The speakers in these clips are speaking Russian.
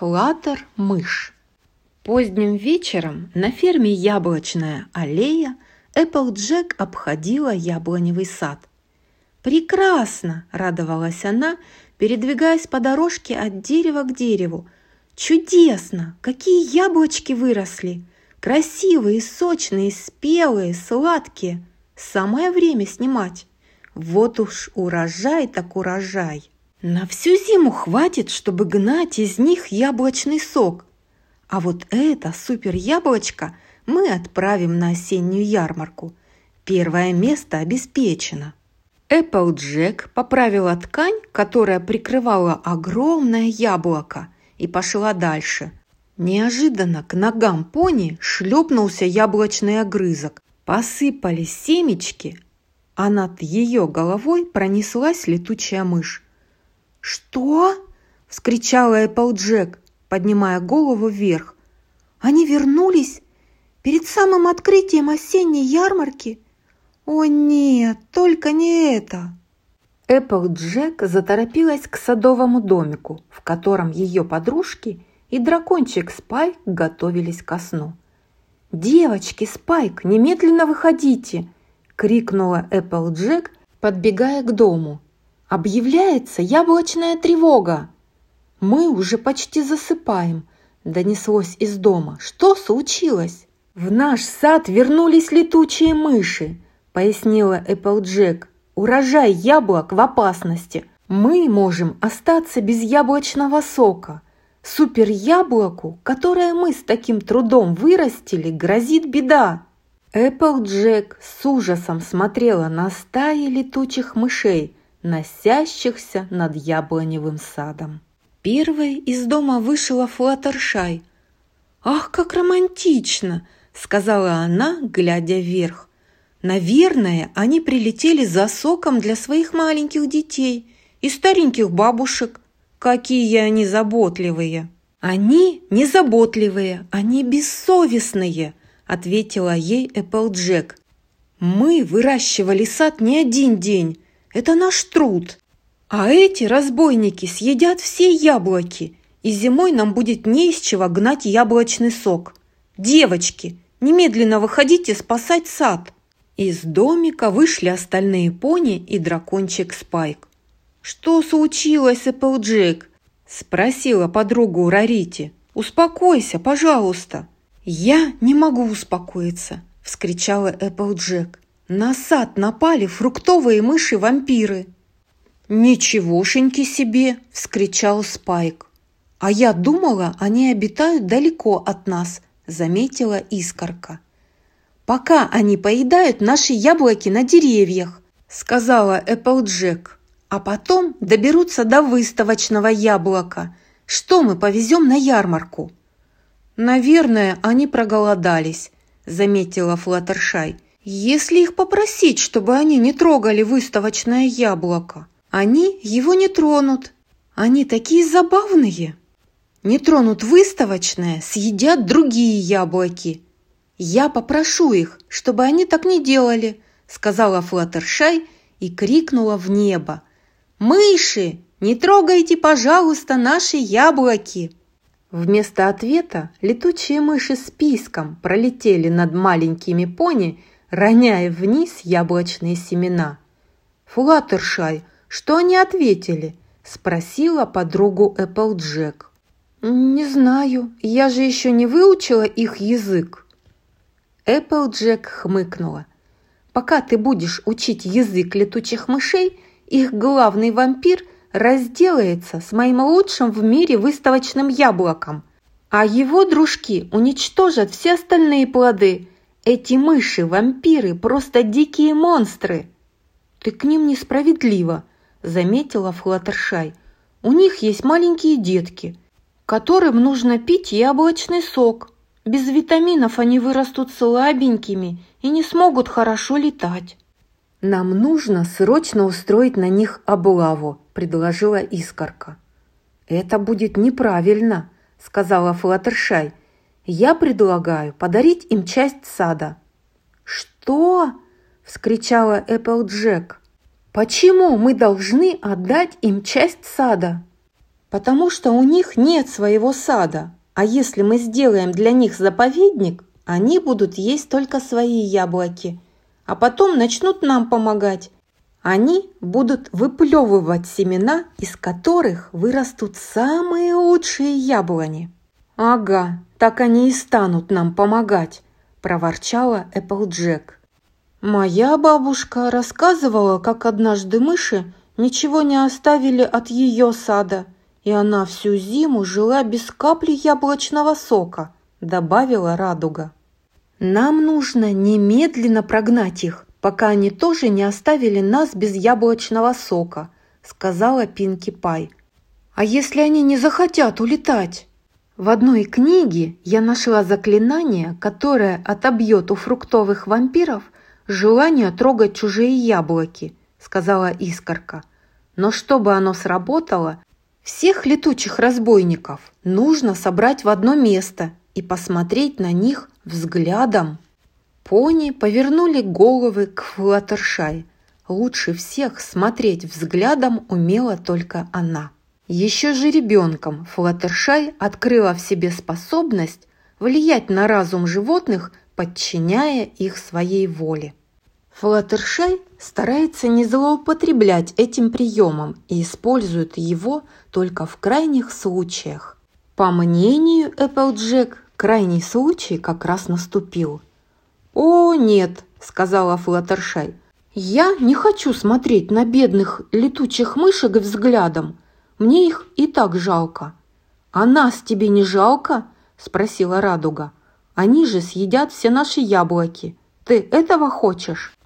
Флаттер-мышь. Поздним вечером на ферме «Яблочная аллея» Эпплджек обходила яблоневый сад. «Прекрасно!» – радовалась она, передвигаясь по дорожке от дерева к дереву. «Чудесно! Какие яблочки выросли! Красивые, сочные, спелые, сладкие! Самое время снимать! Вот уж урожай так урожай!» На всю зиму хватит, чтобы гнать из них яблочный сок. А вот это супер яблочко мы отправим на осеннюю ярмарку. Первое место обеспечено. Эпплджек поправила ткань, которая прикрывала огромное яблоко, и пошла дальше. Неожиданно к ногам пони шлепнулся яблочный огрызок. Посыпались семечки, а над ее головой пронеслась летучая мышь. «Что?» – вскричала Эпплджек, поднимая голову вверх. «Они вернулись перед самым открытием осенней ярмарки? О нет, только не это!» Эпплджек заторопилась к садовому домику, в котором ее подружки и дракончик Спайк готовились ко сну. «Девочки, Спайк, немедленно выходите!» – крикнула Эпплджек, подбегая к дому – «Объявляется яблочная тревога!» «Мы уже почти засыпаем», – донеслось из дома. «Что случилось?» «В наш сад вернулись летучие мыши», – пояснила Эпплджек. «Урожай яблок в опасности. Мы можем остаться без яблочного сока. Супер яблоку, которое мы с таким трудом вырастили, грозит беда». Эпплджек с ужасом смотрела на стаи летучих мышей – носящихся над яблоневым садом. Первой из дома вышла Флаттершай. «Ах, как романтично!» – сказала она, глядя вверх. «Наверное, они прилетели за соком для своих маленьких детей и стареньких бабушек. Какие они заботливые!» «Они незаботливые, они бессовестные!» – ответила ей Эпплджек. «Мы выращивали сад не один день, это наш труд. А эти разбойники съедят все яблоки, и зимой нам будет не из чего гнать яблочный сок. Девочки, немедленно выходите спасать сад!» Из домика вышли остальные пони и дракончик Спайк. «Что случилось, Эпплджек?» – спросила подругу Рарити. «Успокойся, пожалуйста!» «Я не могу успокоиться!» – вскричала Эпплджек. На сад напали фруктовые мыши-вампиры. «Ничегошеньки себе!» – вскричал Спайк. «А я думала, они обитают далеко от нас», – заметила Искорка. «Пока они поедают наши яблоки на деревьях», – сказала Эпплджек. «А потом доберутся до выставочного яблока. Что мы повезем на ярмарку?» «Наверное, они проголодались», – заметила Флаттершай – если их попросить, чтобы они не трогали выставочное яблоко, они его не тронут. Они такие забавные. Не тронут выставочное, съедят другие яблоки. Я попрошу их, чтобы они так не делали, сказала Флаттершай и крикнула в небо. «Мыши, не трогайте, пожалуйста, наши яблоки!» Вместо ответа летучие мыши с писком пролетели над маленькими пони роняя вниз яблочные семена. «Флаттершай, что они ответили?» – спросила подругу Эпплджек. «Не знаю, я же еще не выучила их язык». Эпплджек хмыкнула. «Пока ты будешь учить язык летучих мышей, их главный вампир разделается с моим лучшим в мире выставочным яблоком, а его дружки уничтожат все остальные плоды, эти мыши, вампиры, просто дикие монстры!» «Ты к ним несправедлива», – заметила Флаттершай. «У них есть маленькие детки, которым нужно пить яблочный сок. Без витаминов они вырастут слабенькими и не смогут хорошо летать». «Нам нужно срочно устроить на них облаву», – предложила Искорка. «Это будет неправильно», – сказала Флаттершай. Я предлагаю подарить им часть сада». «Что?» – вскричала Эпплджек. «Почему мы должны отдать им часть сада?» потому что у них нет своего сада, а если мы сделаем для них заповедник, они будут есть только свои яблоки, а потом начнут нам помогать. Они будут выплевывать семена, из которых вырастут самые лучшие яблони. «Ага, так они и станут нам помогать», – проворчала Эпплджек. «Моя бабушка рассказывала, как однажды мыши ничего не оставили от ее сада, и она всю зиму жила без капли яблочного сока», – добавила Радуга. «Нам нужно немедленно прогнать их, пока они тоже не оставили нас без яблочного сока», – сказала Пинки Пай. «А если они не захотят улетать?» В одной книге я нашла заклинание, которое отобьет у фруктовых вампиров желание трогать чужие яблоки, сказала Искорка. Но чтобы оно сработало, всех летучих разбойников нужно собрать в одно место и посмотреть на них взглядом. Пони повернули головы к Флаттершай. Лучше всех смотреть взглядом умела только она. Еще же ребенком Флаттершай открыла в себе способность влиять на разум животных, подчиняя их своей воле. Флаттершай старается не злоупотреблять этим приемом и использует его только в крайних случаях. По мнению Эпплджек, крайний случай как раз наступил. «О, нет!» – сказала Флаттершай. «Я не хочу смотреть на бедных летучих мышек взглядом. Мне их и так жалко». «А нас тебе не жалко?» – спросила Радуга. «Они же съедят все наши яблоки. Ты этого хочешь?»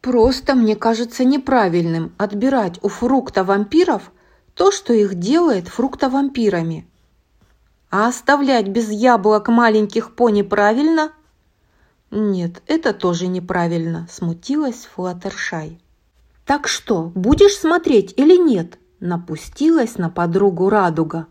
«Просто мне кажется неправильным отбирать у фрукта вампиров то, что их делает фруктовампирами. А оставлять без яблок маленьких пони правильно?» «Нет, это тоже неправильно», – смутилась Флаттершай. «Так что, будешь смотреть или нет?» Напустилась на подругу радуга.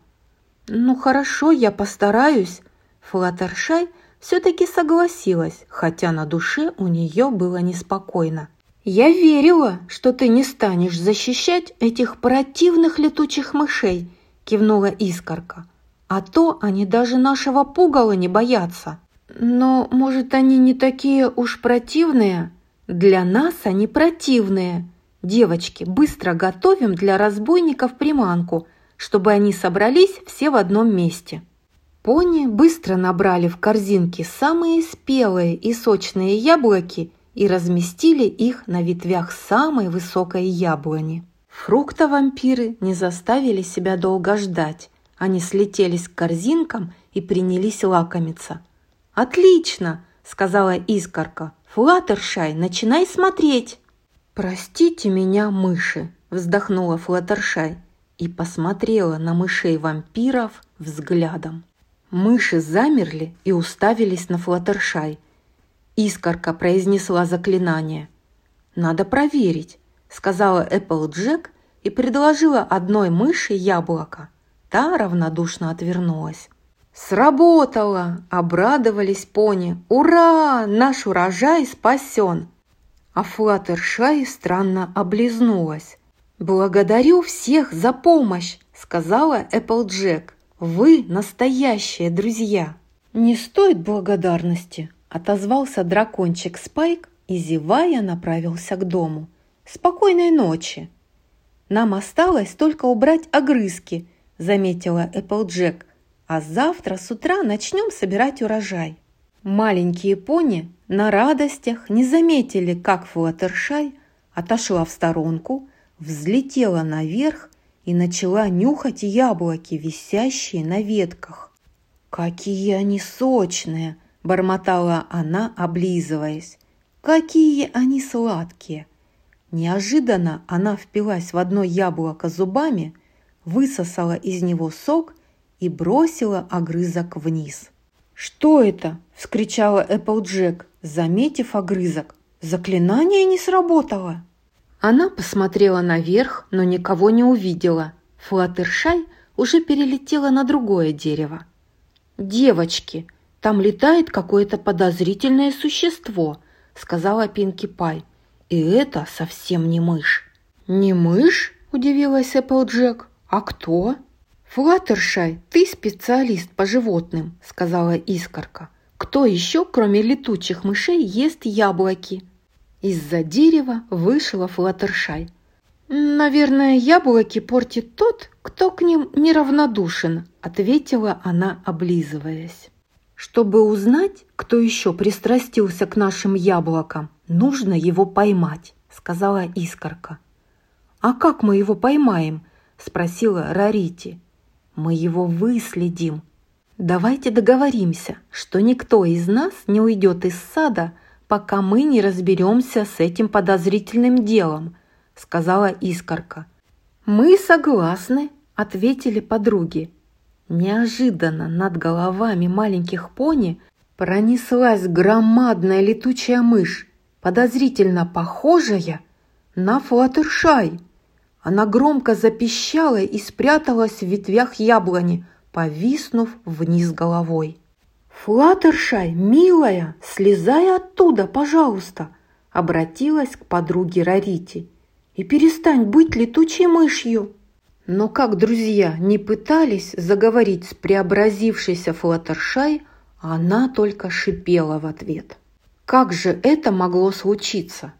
«Ну хорошо, я постараюсь». Флаттершай все-таки согласилась, хотя на душе у нее было неспокойно. «Я верила, что ты не станешь защищать этих противных летучих мышей», – кивнула Искорка. «А то они даже нашего пугала не боятся». «Но, может, они не такие уж противные?» «Для нас они противные», «Девочки, быстро готовим для разбойников приманку, чтобы они собрались все в одном месте». Пони быстро набрали в корзинки самые спелые и сочные яблоки и разместили их на ветвях самой высокой яблони. Фруктовампиры не заставили себя долго ждать. Они слетелись к корзинкам и принялись лакомиться. «Отлично!» – сказала Искорка. «Флаттершай, начинай смотреть!» «Простите меня, мыши!» – вздохнула Флаттершай и посмотрела на мышей-вампиров взглядом. Мыши замерли и уставились на Флаттершай. Искорка произнесла заклинание. «Надо проверить», – сказала Эпплджек и предложила одной мыши яблоко. Та равнодушно отвернулась. «Сработало!» – обрадовались пони. «Ура! Наш урожай спасен!» А Флаттершай странно облизнулась. «Благодарю всех за помощь!» – сказала Эпплджек. «Вы настоящие друзья!» «Не стоит благодарности!» – отозвался дракончик Спайк и, зевая, направился к дому. «Спокойной ночи!» «Нам осталось только убрать огрызки», – заметила Эпплджек. «А завтра с утра начнем собирать урожай». Маленькие пони на радостях не заметили, как Флаттершай отошла в сторонку, взлетела наверх и начала нюхать яблоки, висящие на ветках. «Какие они сочные!» – бормотала она, облизываясь. «Какие они сладкие!» Неожиданно она впилась в одно яблоко зубами, высосала из него сок и бросила огрызок вниз. «Что это?» – вскричала Эпплджек, заметив огрызок. «Заклинание не сработало!» Она посмотрела наверх, но никого не увидела. Флаттершай уже перелетела на другое дерево. «Девочки, там летает какое-то подозрительное существо», – сказала Пинки Пай. «И это совсем не мышь». «Не мышь?» – удивилась Эпплджек. «А кто?» «Флаттершай, ты специалист по животным», — сказала Искорка. «Кто еще, кроме летучих мышей, ест яблоки?» Из-за дерева вышла Флаттершай. «Наверное, яблоки портит тот, кто к ним неравнодушен», — ответила она, облизываясь. «Чтобы узнать, кто еще пристрастился к нашим яблокам, нужно его поймать», — сказала Искорка. «А как мы его поймаем?» — спросила Рарити. Мы его выследим. Давайте договоримся, что никто из нас не уйдет из сада, пока мы не разберемся с этим подозрительным делом», — сказала Искорка. «Мы согласны», — ответили подруги. Неожиданно над головами маленьких пони пронеслась громадная летучая мышь, подозрительно похожая на Флаттершай. Она громко запищала и спряталась в ветвях яблони, повиснув вниз головой. «Флаттершай, милая, слезай оттуда, пожалуйста!» обратилась к подруге Рарити. «И перестань быть летучей мышью!» Но как друзья не пытались заговорить с преобразившейся Флаттершай, она только шипела в ответ. Как же это могло случиться?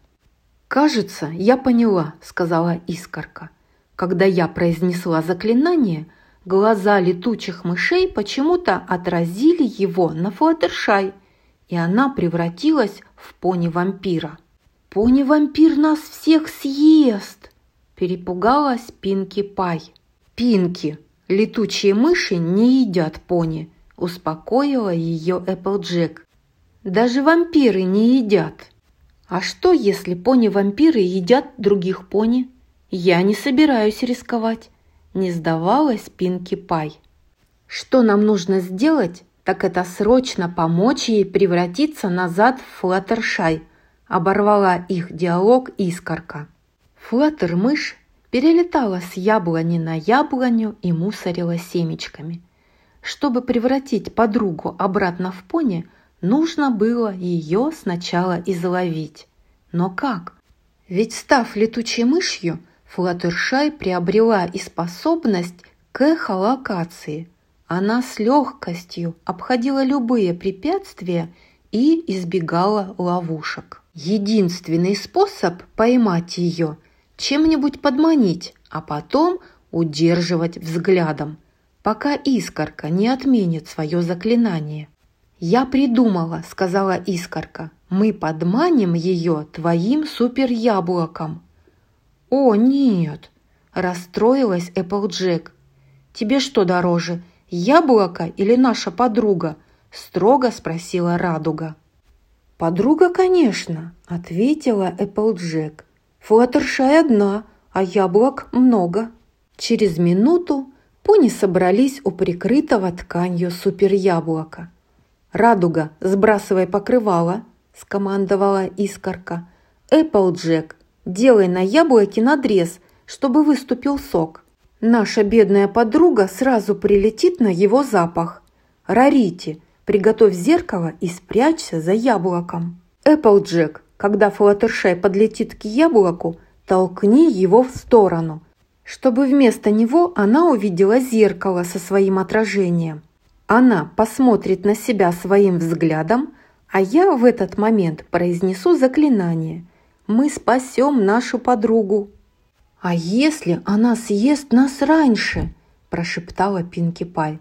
«Кажется, я поняла», — сказала Искорка. Когда я произнесла заклинание, глаза летучих мышей почему-то отразили его на Флаттершай, и она превратилась в пони-вампира. «Пони-вампир нас всех съест!» – перепугалась Пинки Пай. «Пинки, летучие мыши не едят пони», – успокоила ее Эпплджек. «Даже вампиры не едят». А что, если пони-вампиры едят других пони? Я не собираюсь рисковать. Не сдавалась Пинки Пай. Что нам нужно сделать, так это срочно помочь ей превратиться назад в Флаттершай. Оборвала их диалог искорка. Флаттер-мышь перелетала с яблони на яблоню и мусорила семечками. Чтобы превратить подругу обратно в пони – Нужно было ее сначала изловить. Но как? Ведь став летучей мышью, Флаттершай приобрела и способность к эхолокации. Она с легкостью обходила любые препятствия и избегала ловушек. Единственный способ поймать ее – чем-нибудь подманить, а потом удерживать взглядом, пока искорка не отменит свое заклинание. «Я придумала», — сказала Искорка. «Мы подманим ее твоим суперяблоком». «О, нет!» – расстроилась Эпплджек. «Тебе что дороже, яблоко или наша подруга?» – строго спросила Радуга. «Подруга, конечно», – ответила Эпплджек. «Флаттершай одна, а яблок много». Через минуту пони собрались у прикрытого тканью суперяблока. «Радуга, сбрасывай покрывало», – скомандовала искорка. «Эпплджек, делай на яблоке надрез, чтобы выступил сок. Наша бедная подруга сразу прилетит на его запах. Рарити, приготовь зеркало и спрячься за яблоком. Эпплджек, когда Флаттершай подлетит к яблоку, толкни его в сторону, чтобы вместо него она увидела зеркало со своим отражением. Она посмотрит на себя своим взглядом, а я в этот момент произнесу заклинание. Мы спасем нашу подругу. «А если она съест нас раньше?» – прошептала Пинки Пай.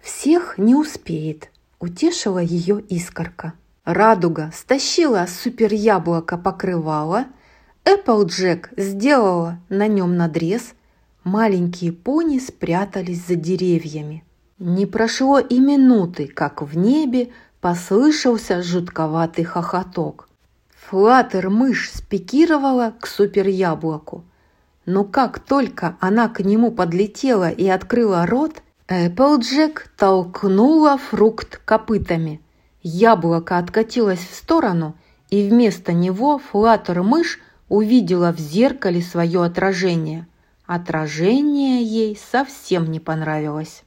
«Всех не успеет», – утешила ее искорка. Радуга стащила супер яблоко покрывала, Эпплджек сделала на нем надрез, маленькие пони спрятались за деревьями. Не прошло и минуты, как в небе послышался жутковатый хохоток. Флаттер-мышь спикировала к суперяблоку. Но как только она к нему подлетела и открыла рот, Эпплджек толкнула фрукт копытами. Яблоко откатилось в сторону, и вместо него Флаттер-мышь увидела в зеркале свое отражение. Отражение ей совсем не понравилось.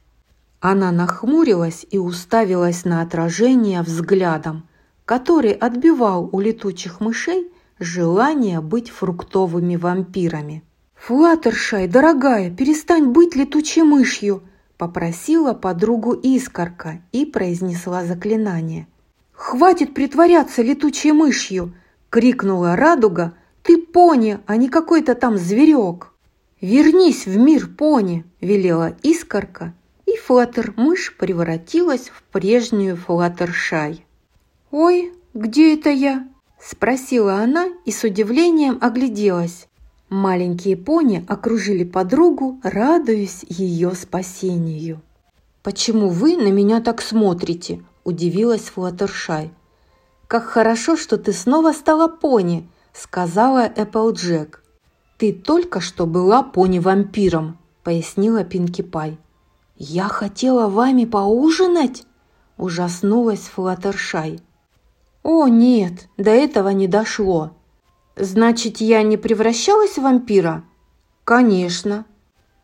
Она нахмурилась и уставилась на отражение взглядом, который отбивал у летучих мышей желание быть фруктовыми вампирами. «Флаттершай, дорогая, перестань быть летучей мышью!» попросила подругу Искорка и произнесла заклинание. «Хватит притворяться летучей мышью!» – крикнула Радуга. «Ты пони, а не какой-то там зверек!» «Вернись в мир, пони!» – велела Искорка, и Флаттер-мышь превратилась в прежнюю Флаттершай. «Ой, где это я?» – спросила она и с удивлением огляделась. Маленькие пони окружили подругу, радуясь ее спасению. «Почему вы на меня так смотрите?» – удивилась Флаттершай. «Как хорошо, что ты снова стала пони!» – сказала Эпплджек. «Ты только что была пони-вампиром», – пояснила Пинки Пай. «Я хотела вами поужинать?» – ужаснулась Флаттершай. «О, нет, до этого не дошло», Значит, я не превращалась в вампира? Конечно.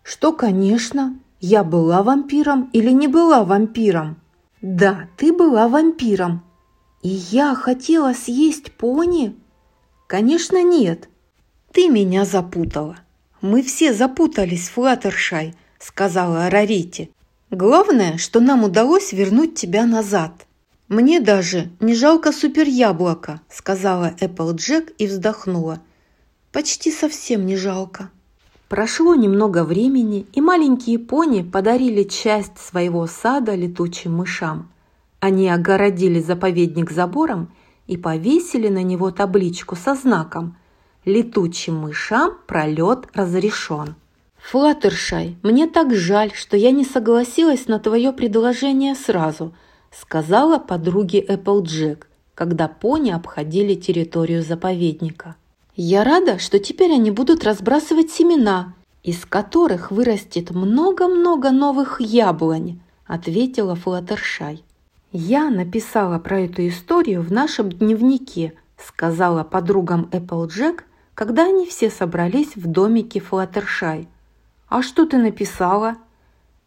Что, конечно? Я была вампиром или не была вампиром? Да, ты была вампиром. И я хотела съесть пони? Конечно, нет. Ты меня запутала. Мы все запутались, Флаттершай, сказала Рарити. Главное, что нам удалось вернуть тебя назад. «Мне даже не жалко суперяблоко», – сказала Эпплджек и вздохнула. «Почти совсем не жалко». Прошло немного времени, и маленькие пони подарили часть своего сада летучим мышам. Они огородили заповедник забором и повесили на него табличку со знаком «Летучим мышам пролет разрешен». «Флаттершай, мне так жаль, что я не согласилась на твое предложение сразу», – сказала подруге Эпплджек, когда пони обходили территорию заповедника. «Я рада, что теперь они будут разбрасывать семена, из которых вырастет много-много новых яблонь», ответила Флаттершай. «Я написала про эту историю в нашем дневнике», сказала подругам Эпплджек, когда они все собрались в домике Флаттершай. «А что ты написала?»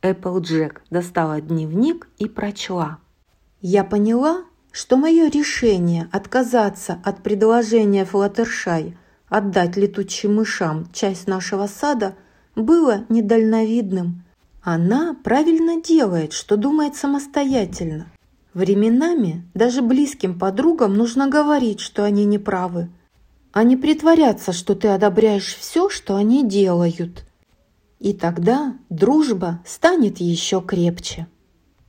Эпплджек достала дневник и прочла. Я поняла, что мое решение отказаться от предложения Флаттершай отдать летучим мышам часть нашего сада было недальновидным. Она правильно делает, что думает самостоятельно. Временами даже близким подругам нужно говорить, что они не правы, а не притворяться, что ты одобряешь все, что они делают. И тогда дружба станет еще крепче.